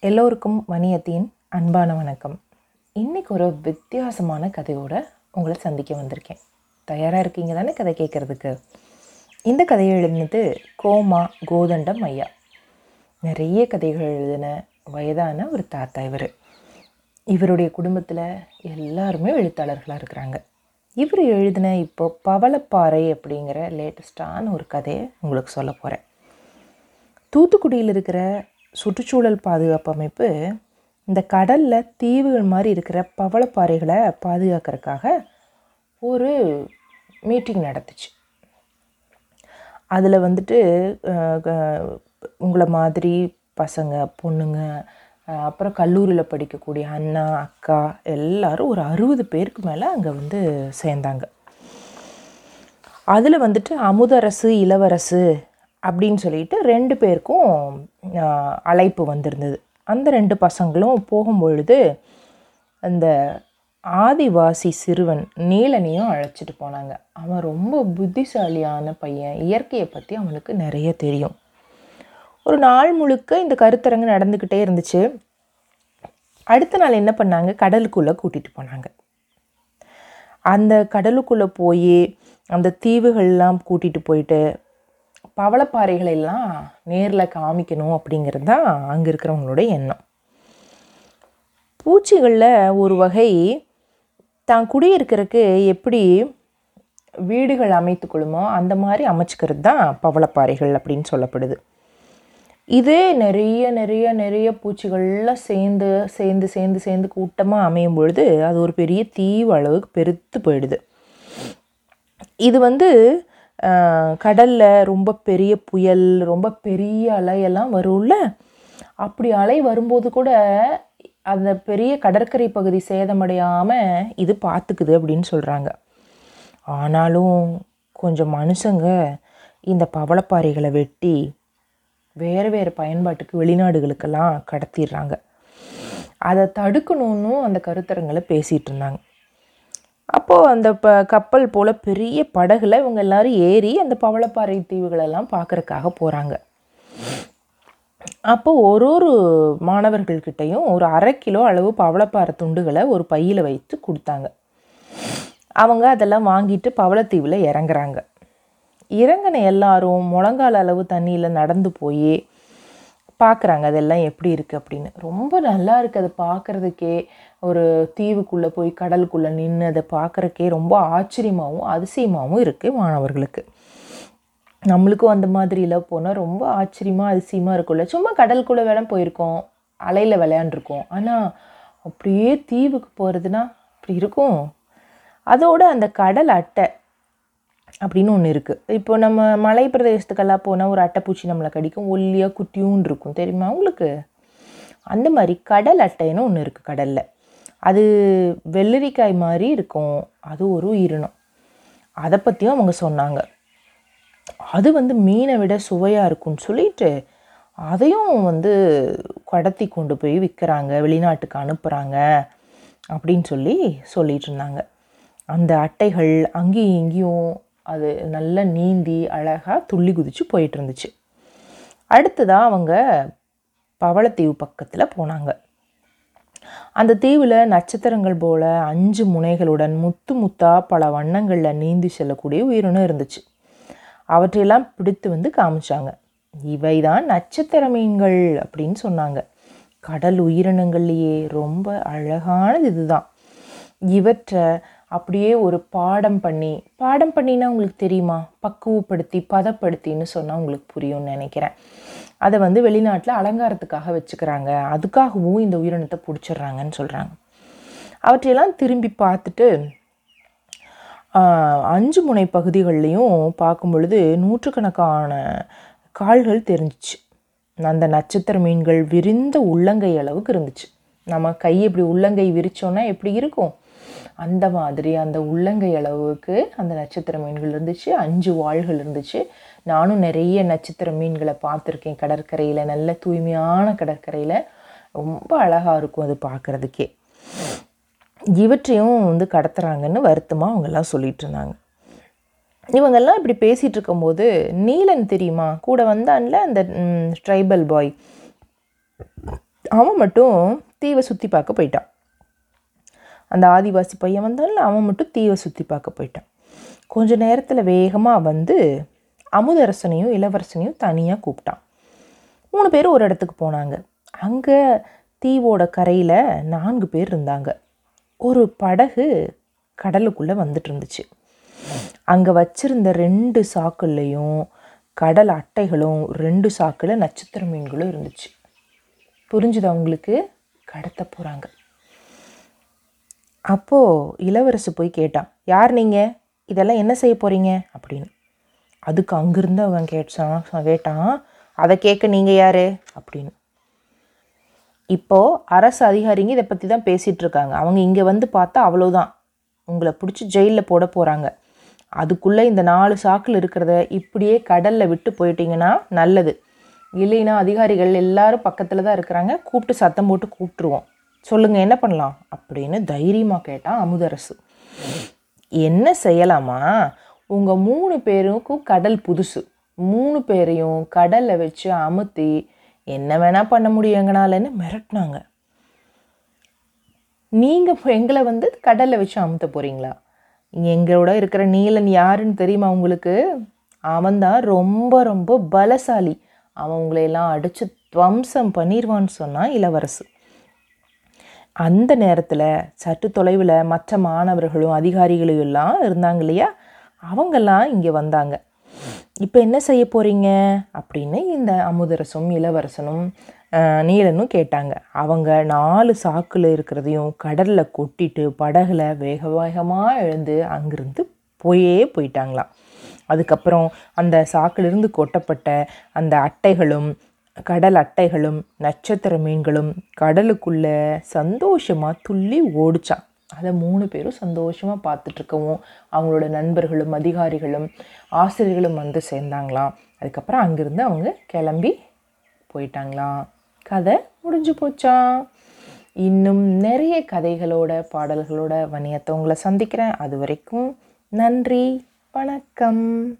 எல்லோருக்கும் வணியத்தின் அன்பான வணக்கம். இன்றைக்கி ஒரு வித்தியாசமான கதையோடு உங்களை சந்திக்க வந்திருக்கேன். தயாராக இருக்கீங்க தானே கதை கேட்குறதுக்கு? இந்த கதையை எழுதினது கோமா கோதண்டம் ஐயா. நிறைய கதைகள் எழுதின வயதான ஒரு தாத்தா இவர். இவருடைய குடும்பத்தில் எல்லாருமே எழுத்தாளர்களாக இருக்கிறாங்க. இவர் எழுதின இப்போ பவளப்பாறை அப்படிங்கிற லேட்டஸ்டான ஒரு கதையை உங்களுக்கு சொல்ல போகிறேன் தூத்துக்குடியில் இருக்கிற சுற்றுச்சூழல் பாதுகாப்பு அமைப்பு இந்த கடலில் தீவுகள் மாதிரி இருக்கிற பவளப்பாறைகளை பாதுகாக்கிறதுக்காக ஒரு மீட்டிங் நடத்துச்சு அதில் வந்துட்டு க- உங்களை மாதிரி பசங்க பொண்ணுங்க அப்புறம் கல்லூரியில் படிக்கக்கூடிய அண்ணா அக்கா எல்லாரும் ஒரு அறுபது பேருக்கு மேலே அங்கே வந்து சேர்ந்தாங்க. அதில் வந்துட்டு அமுதரசு இளவரசு அப்படின்னு சொல்லிட்டு ரெண்டு பேருக்கும் அழைப்பு வந்திருந்தது. அந்த ரெண்டு பசங்களும் போகும்பொழுது அந்த ஆதிவாசி சிறுவன் நீலனையும் அழைச்சிட்டு போனாங்க. அவன் ரொம்ப புத்திசாலியான பையன். இயற்கையை பற்றி அவனுக்கு நிறைய தெரியும். ஒரு நாள் முழுக்க இந்த கருத்தரங்கு நடந்துக்கிட்டே இருந்துச்சு. அடுத்த நாள் என்ன பண்ணாங்க? கடலுக்குள்ளே கூட்டிகிட்டு போனாங்க. அந்த கடலுக்குள்ளே போய் அந்த தீவுகள்லாம் கூட்டிகிட்டு போயிட்டு பவளப்பாறைகளை எல்லாம் நேரில் காமிக்கணும் அப்படிங்கிறது தான் அங்கே இருக்கிறவங்களோட எண்ணம். பூச்சிகளில் ஒரு வகை தான் குடியிருக்கிறதுக்கு எப்படி வீடுகள் அமைத்துக்கொள்ளுமோ அந்த மாதிரி அமைச்சிக்கிறது தான் பவளப்பாறைகள் அப்படின்னு சொல்லப்படுது. இதே நிறைய நிறைய நிறைய பூச்சிகள்லாம் சேர்ந்து சேர்ந்து சேர்ந்து சேர்ந்து கூட்டமாக அமையும் பொழுது அது ஒரு பெரிய தீவு அளவுக்கு பெருத்து போயிடுது. இது வந்து கடலில் ரொம்ப பெரிய புயல் ரொம்ப பெரிய அலையெல்லாம் வரும்ல? அப்படி அலை வரும்போது கூட அந்த பெரிய கடற்கரை பகுதி சேதமடையாமல் இது பார்த்துக்குது அப்படின்னு சொல்கிறாங்க ஆனாலும் கொஞ்சம் மனுஷங்க இந்த பவளப்பாறைகளை வெட்டி வேறு வேறு பயன்பாட்டுக்கு வெளிநாடுகளுக்கெல்லாம் கடத்திடுறாங்க. அதை தடுக்கணும்னு அந்த கருத்தரங்களை பேசிகிட்டு இருந்தாங்க. அப்போது அந்த ப கப்பல் போல் பெரிய படகுல இவங்க எல்லாரும் ஏறி அந்த பவளப்பாறை தீவுகளெல்லாம் பார்க்கறக்காக போகிறாங்க அப்போ ஒரு ஒரு மாணவர்கள்கிட்டையும் ஒரு அரை கிலோ அளவு பவளப்பாறை துண்டுகளை ஒரு பையில் வைத்து கொடுத்தாங்க. அவங்க அதெல்லாம் வாங்கிட்டு பவளத்தீவில் இறங்குறாங்க. இறங்கின எல்லாரும் முழங்கால் அளவு தண்ணியில் நடந்து போய் பார்க்குறாங்க அதெல்லாம் எப்படி இருக்குது அப்படின்னு. ரொம்ப நல்லா இருக்குது அதை பார்க்குறதுக்கே ஒரு தீவுக்குள்ளே போய் கடலுக்குள்ளே நின்று அதை பார்க்குறக்கே ரொம்ப ஆச்சரியமாகவும் அதிசயமாகவும் இருக்குது மாணவர்களுக்கு. நம்மளுக்கும் அந்த மாதிரிலாம் போனால் ரொம்ப ஆச்சரியமாக அதிசயமாக இருக்கும்ல. சும்மா கடலுக்குள்ளே வேணா போயிருக்கோம் அலையில் விளையாண்டுருக்கோம். ஆனால் அப்படியே தீவுக்கு போகிறதுனா அப்படி இருக்கும். அதோட அந்த கடல் அட்டை அப்படின்னு ஒன்று இருக்குது இப்போ நம்ம மலை பிரதேசத்துக்கெல்லாம் போனால் ஒரு அட்டைப்பூச்சி நம்மளை கடிக்கும். ஒல்லியாக குட்டியும் இருக்கும். தெரியுமா உங்களுக்கு? அந்த மாதிரி கடல் அட்டைன்னு ஒன்று இருக்குது கடலில். அது வெள்ளரிக்காய் மாதிரி இருக்கும். அது ஒரு உயிரினம். அதை பற்றியும் அவங்க சொன்னாங்க. அது வந்து மீனை விட சுவையாக இருக்கும்னு சொல்லிட்டு அதையும் வந்து கடத்தி கொண்டு போய் விற்கிறாங்க வெளிநாட்டுக்கு அனுப்புகிறாங்க அப்படின்னு சொல்லி சொல்லிட்டு இருந்தாங்க. அந்த அட்டைகள் அங்கேயும் இங்கேயும் அது நல்லா நீந்தி அழகாக துள்ளி குதித்து போயிட்டு இருந்துச்சு அடுத்ததாக அவங்க பவளத்தீவு பக்கத்தில் போனாங்க. அந்த தீவில் நட்சத்திரங்கள் போல அஞ்சு முனைகளுடன் முத்து முத்தாக பல வண்ணங்களில் நீந்தி செல்லக்கூடிய உயிரினம் இருந்துச்சு. அவற்றையெல்லாம் பிடித்து வந்து காமிச்சாங்க. இவை தான் நட்சத்திர மீன்கள் அப்படின்னு சொன்னாங்க. கடல் உயிரினங்கள்லேயே ரொம்ப அழகானது இதுதான். இவற்றை அப்படியே ஒரு பாடம் பண்ணி பாடம் பண்ணினா உங்களுக்கு தெரியுமா? பக்குவப்படுத்தி பதப்படுத்தின்னு சொன்னால் உங்களுக்கு புரியும்னு நினைக்கிறேன். அதை வந்து வெளிநாட்டில் அலங்காரத்துக்காக வச்சுக்கிறாங்க. அதுக்காகவும் இந்த உயிரினத்தை பிடிச்சிடுறாங்கன்னு சொல்கிறாங்க அவற்றையெல்லாம் திரும்பி பார்த்துட்டு அஞ்சு முனை பகுதிகள்லையும் பார்க்கும் பொழுது நூற்றுக்கணக்கான கால்கள் தெரிஞ்சிச்சு. அந்த நட்சத்திர மீன்கள் விரிந்த உள்ளங்கை அளவுக்கு இருந்துச்சு. நம்ம கை இப்படி உள்ளங்கை விரிச்சோன்னா எப்படி இருக்கும்? அந்த மாதிரி அந்த உள்ளங்கை அளவுக்கு அந்த நட்சத்திர மீன்கள் இருந்துச்சு. அஞ்சு வாள்கள் இருந்துச்சு. நானும் நிறைய நட்சத்திர மீன்களை பார்த்துருக்கேன். கடற்கரையில் நல்ல தூய்மையான கடற்கரையில். ரொம்ப அழகாக இருக்கும் அது பார்க்குறதுக்கே. இவற்றையும் வந்து கடத்துறாங்கன்னு வருத்தமாக அவங்கெல்லாம் சொல்லிட்டு இருந்தாங்க இவங்கெல்லாம் இப்படி பேசிகிட்டு இருக்கும்போது நீலன் தெரியுமா? கூட வந்தான்ல அந்த ட்ரைபல் பாய் அவன் மட்டும் தீவை சுற்றி பார்க்க போயிட்டான். அந்த ஆதிவாசி பையன் வந்தாலும் அவன் மட்டும் தீவை சுற்றி பார்க்க போயிட்டான். கொஞ்ச நேரத்தில் வேகமாக வந்து அமுதரசனையும் இளவரசனையும் தனியாக கூப்பிட்டான். மூணு பேரும் ஒரு இடத்துக்கு போனாங்க. அங்கே தீவோட கரையில் நான்கு பேர் இருந்தாங்க. ஒரு படகு கடலுக்குள்ளே வந்துட்டு இருந்துச்சு. அங்கே வச்சிருந்த ரெண்டு சாக்குள்ளையும் கடல் அட்டைகளும் ரெண்டு சாக்கில் நட்சத்திர மீன்களும் இருந்துச்சு. புரிஞ்சுது அவங்களுக்கு கடத்த போகிறாங்க அப்போது இளவரசு போய் கேட்டான் யார் நீங்கள் இதெல்லாம் என்ன செய்ய போகிறீங்க அப்படின்னு. அதுக்கு அங்கேருந்து அவன் கேட்டான் கேட்டான் அதை கேட்க நீங்கள் யார்? அப்படின்னு. இப்போது அரசு அதிகாரிங்க இதை பற்றி தான் பேசிகிட்ருக்காங்க அவங்க இங்கே வந்து பார்த்தா அவ்வளோதான் உங்களை பிடிச்சி ஜெயிலில் போட போகிறாங்க அதுக்குள்ளே இந்த நாலு சாக்கில் இருக்கிறத இப்படியே கடலில் விட்டு போயிட்டீங்கன்னா நல்லது. இல்லைன்னா அதிகாரிகள் எல்லாரும் பக்கத்தில் தான் இருக்கிறாங்க. கூப்பிட்டு சத்தம் போட்டு கூப்பிட்டுருவோம். சொல்லுங்கள் என்ன பண்ணலாம்? அப்படின்னு தைரியமாக கேட்டான் அமுதரசு. என்ன செய்யலாமா? உங்கள் மூணு பேருக்கும் கடல் புதுசு. மூணு பேரையும் கடலில் வச்சு அமுத்தி என்ன வேணால் பண்ண முடியும் மிரட்டினாங்க. நீங்கள் எங்களை வந்து கடலில் வச்சு அமுத்த போகிறீங்களா எங்களோட இருக்கிற நீலன் யாருன்னு தெரியுமா உங்களுக்கு? அவன்தான் ரொம்ப ரொம்ப பலசாலி. அவன் உங்களையெல்லாம் அடித்து துவம்சம் பண்ணிடுவான்னு சொன்னான் இளவரசு. அந்த நேரத்தில் சற்று தொலைவில் மற்ற மாணவர்களும் அதிகாரிகளும் எல்லாம் இருந்தாங்க இல்லையா? அவங்கெல்லாம் இங்கே வந்தாங்க. இப்போ என்ன செய்ய போகிறீங்க அப்படின்னு இந்த அமுதரசும் இளவரசனும் நீலனும் கேட்டாங்க. அவங்க நாலு சாக்கில் இருக்கிறதையும் கடலில் கொட்டிட்டு படகுல வேக வேகமாக எழுந்து அங்கிருந்து போயே போயிட்டாங்களாம். அதுக்கப்புறம் அந்த சாக்கிலிருந்து கொட்டப்பட்ட அந்த அட்டைகளும் கடல் அட்டைகளும் நட்சத்திர மீன்களும் கடலுக்குள்ளே சந்தோஷமாக துள்ளி ஓடிச்சான் அதை மூணு பேரும் சந்தோஷமாக பார்த்துட்ருக்கவும் அவங்களோட நண்பர்களும் அதிகாரிகளும் ஆசிரியர்களும் வந்து சேர்ந்தாங்களாம் அதுக்கப்புறம் அங்கேருந்து அவங்க கிளம்பி போயிட்டாங்களாம் கதை முடிஞ்சு போச்சான் இன்னும் நிறைய கதைகளோட பாடல்களோட வணியத்தை உங்களை சந்திக்கிறேன். அது வரைக்கும் நன்றி வணக்கம்.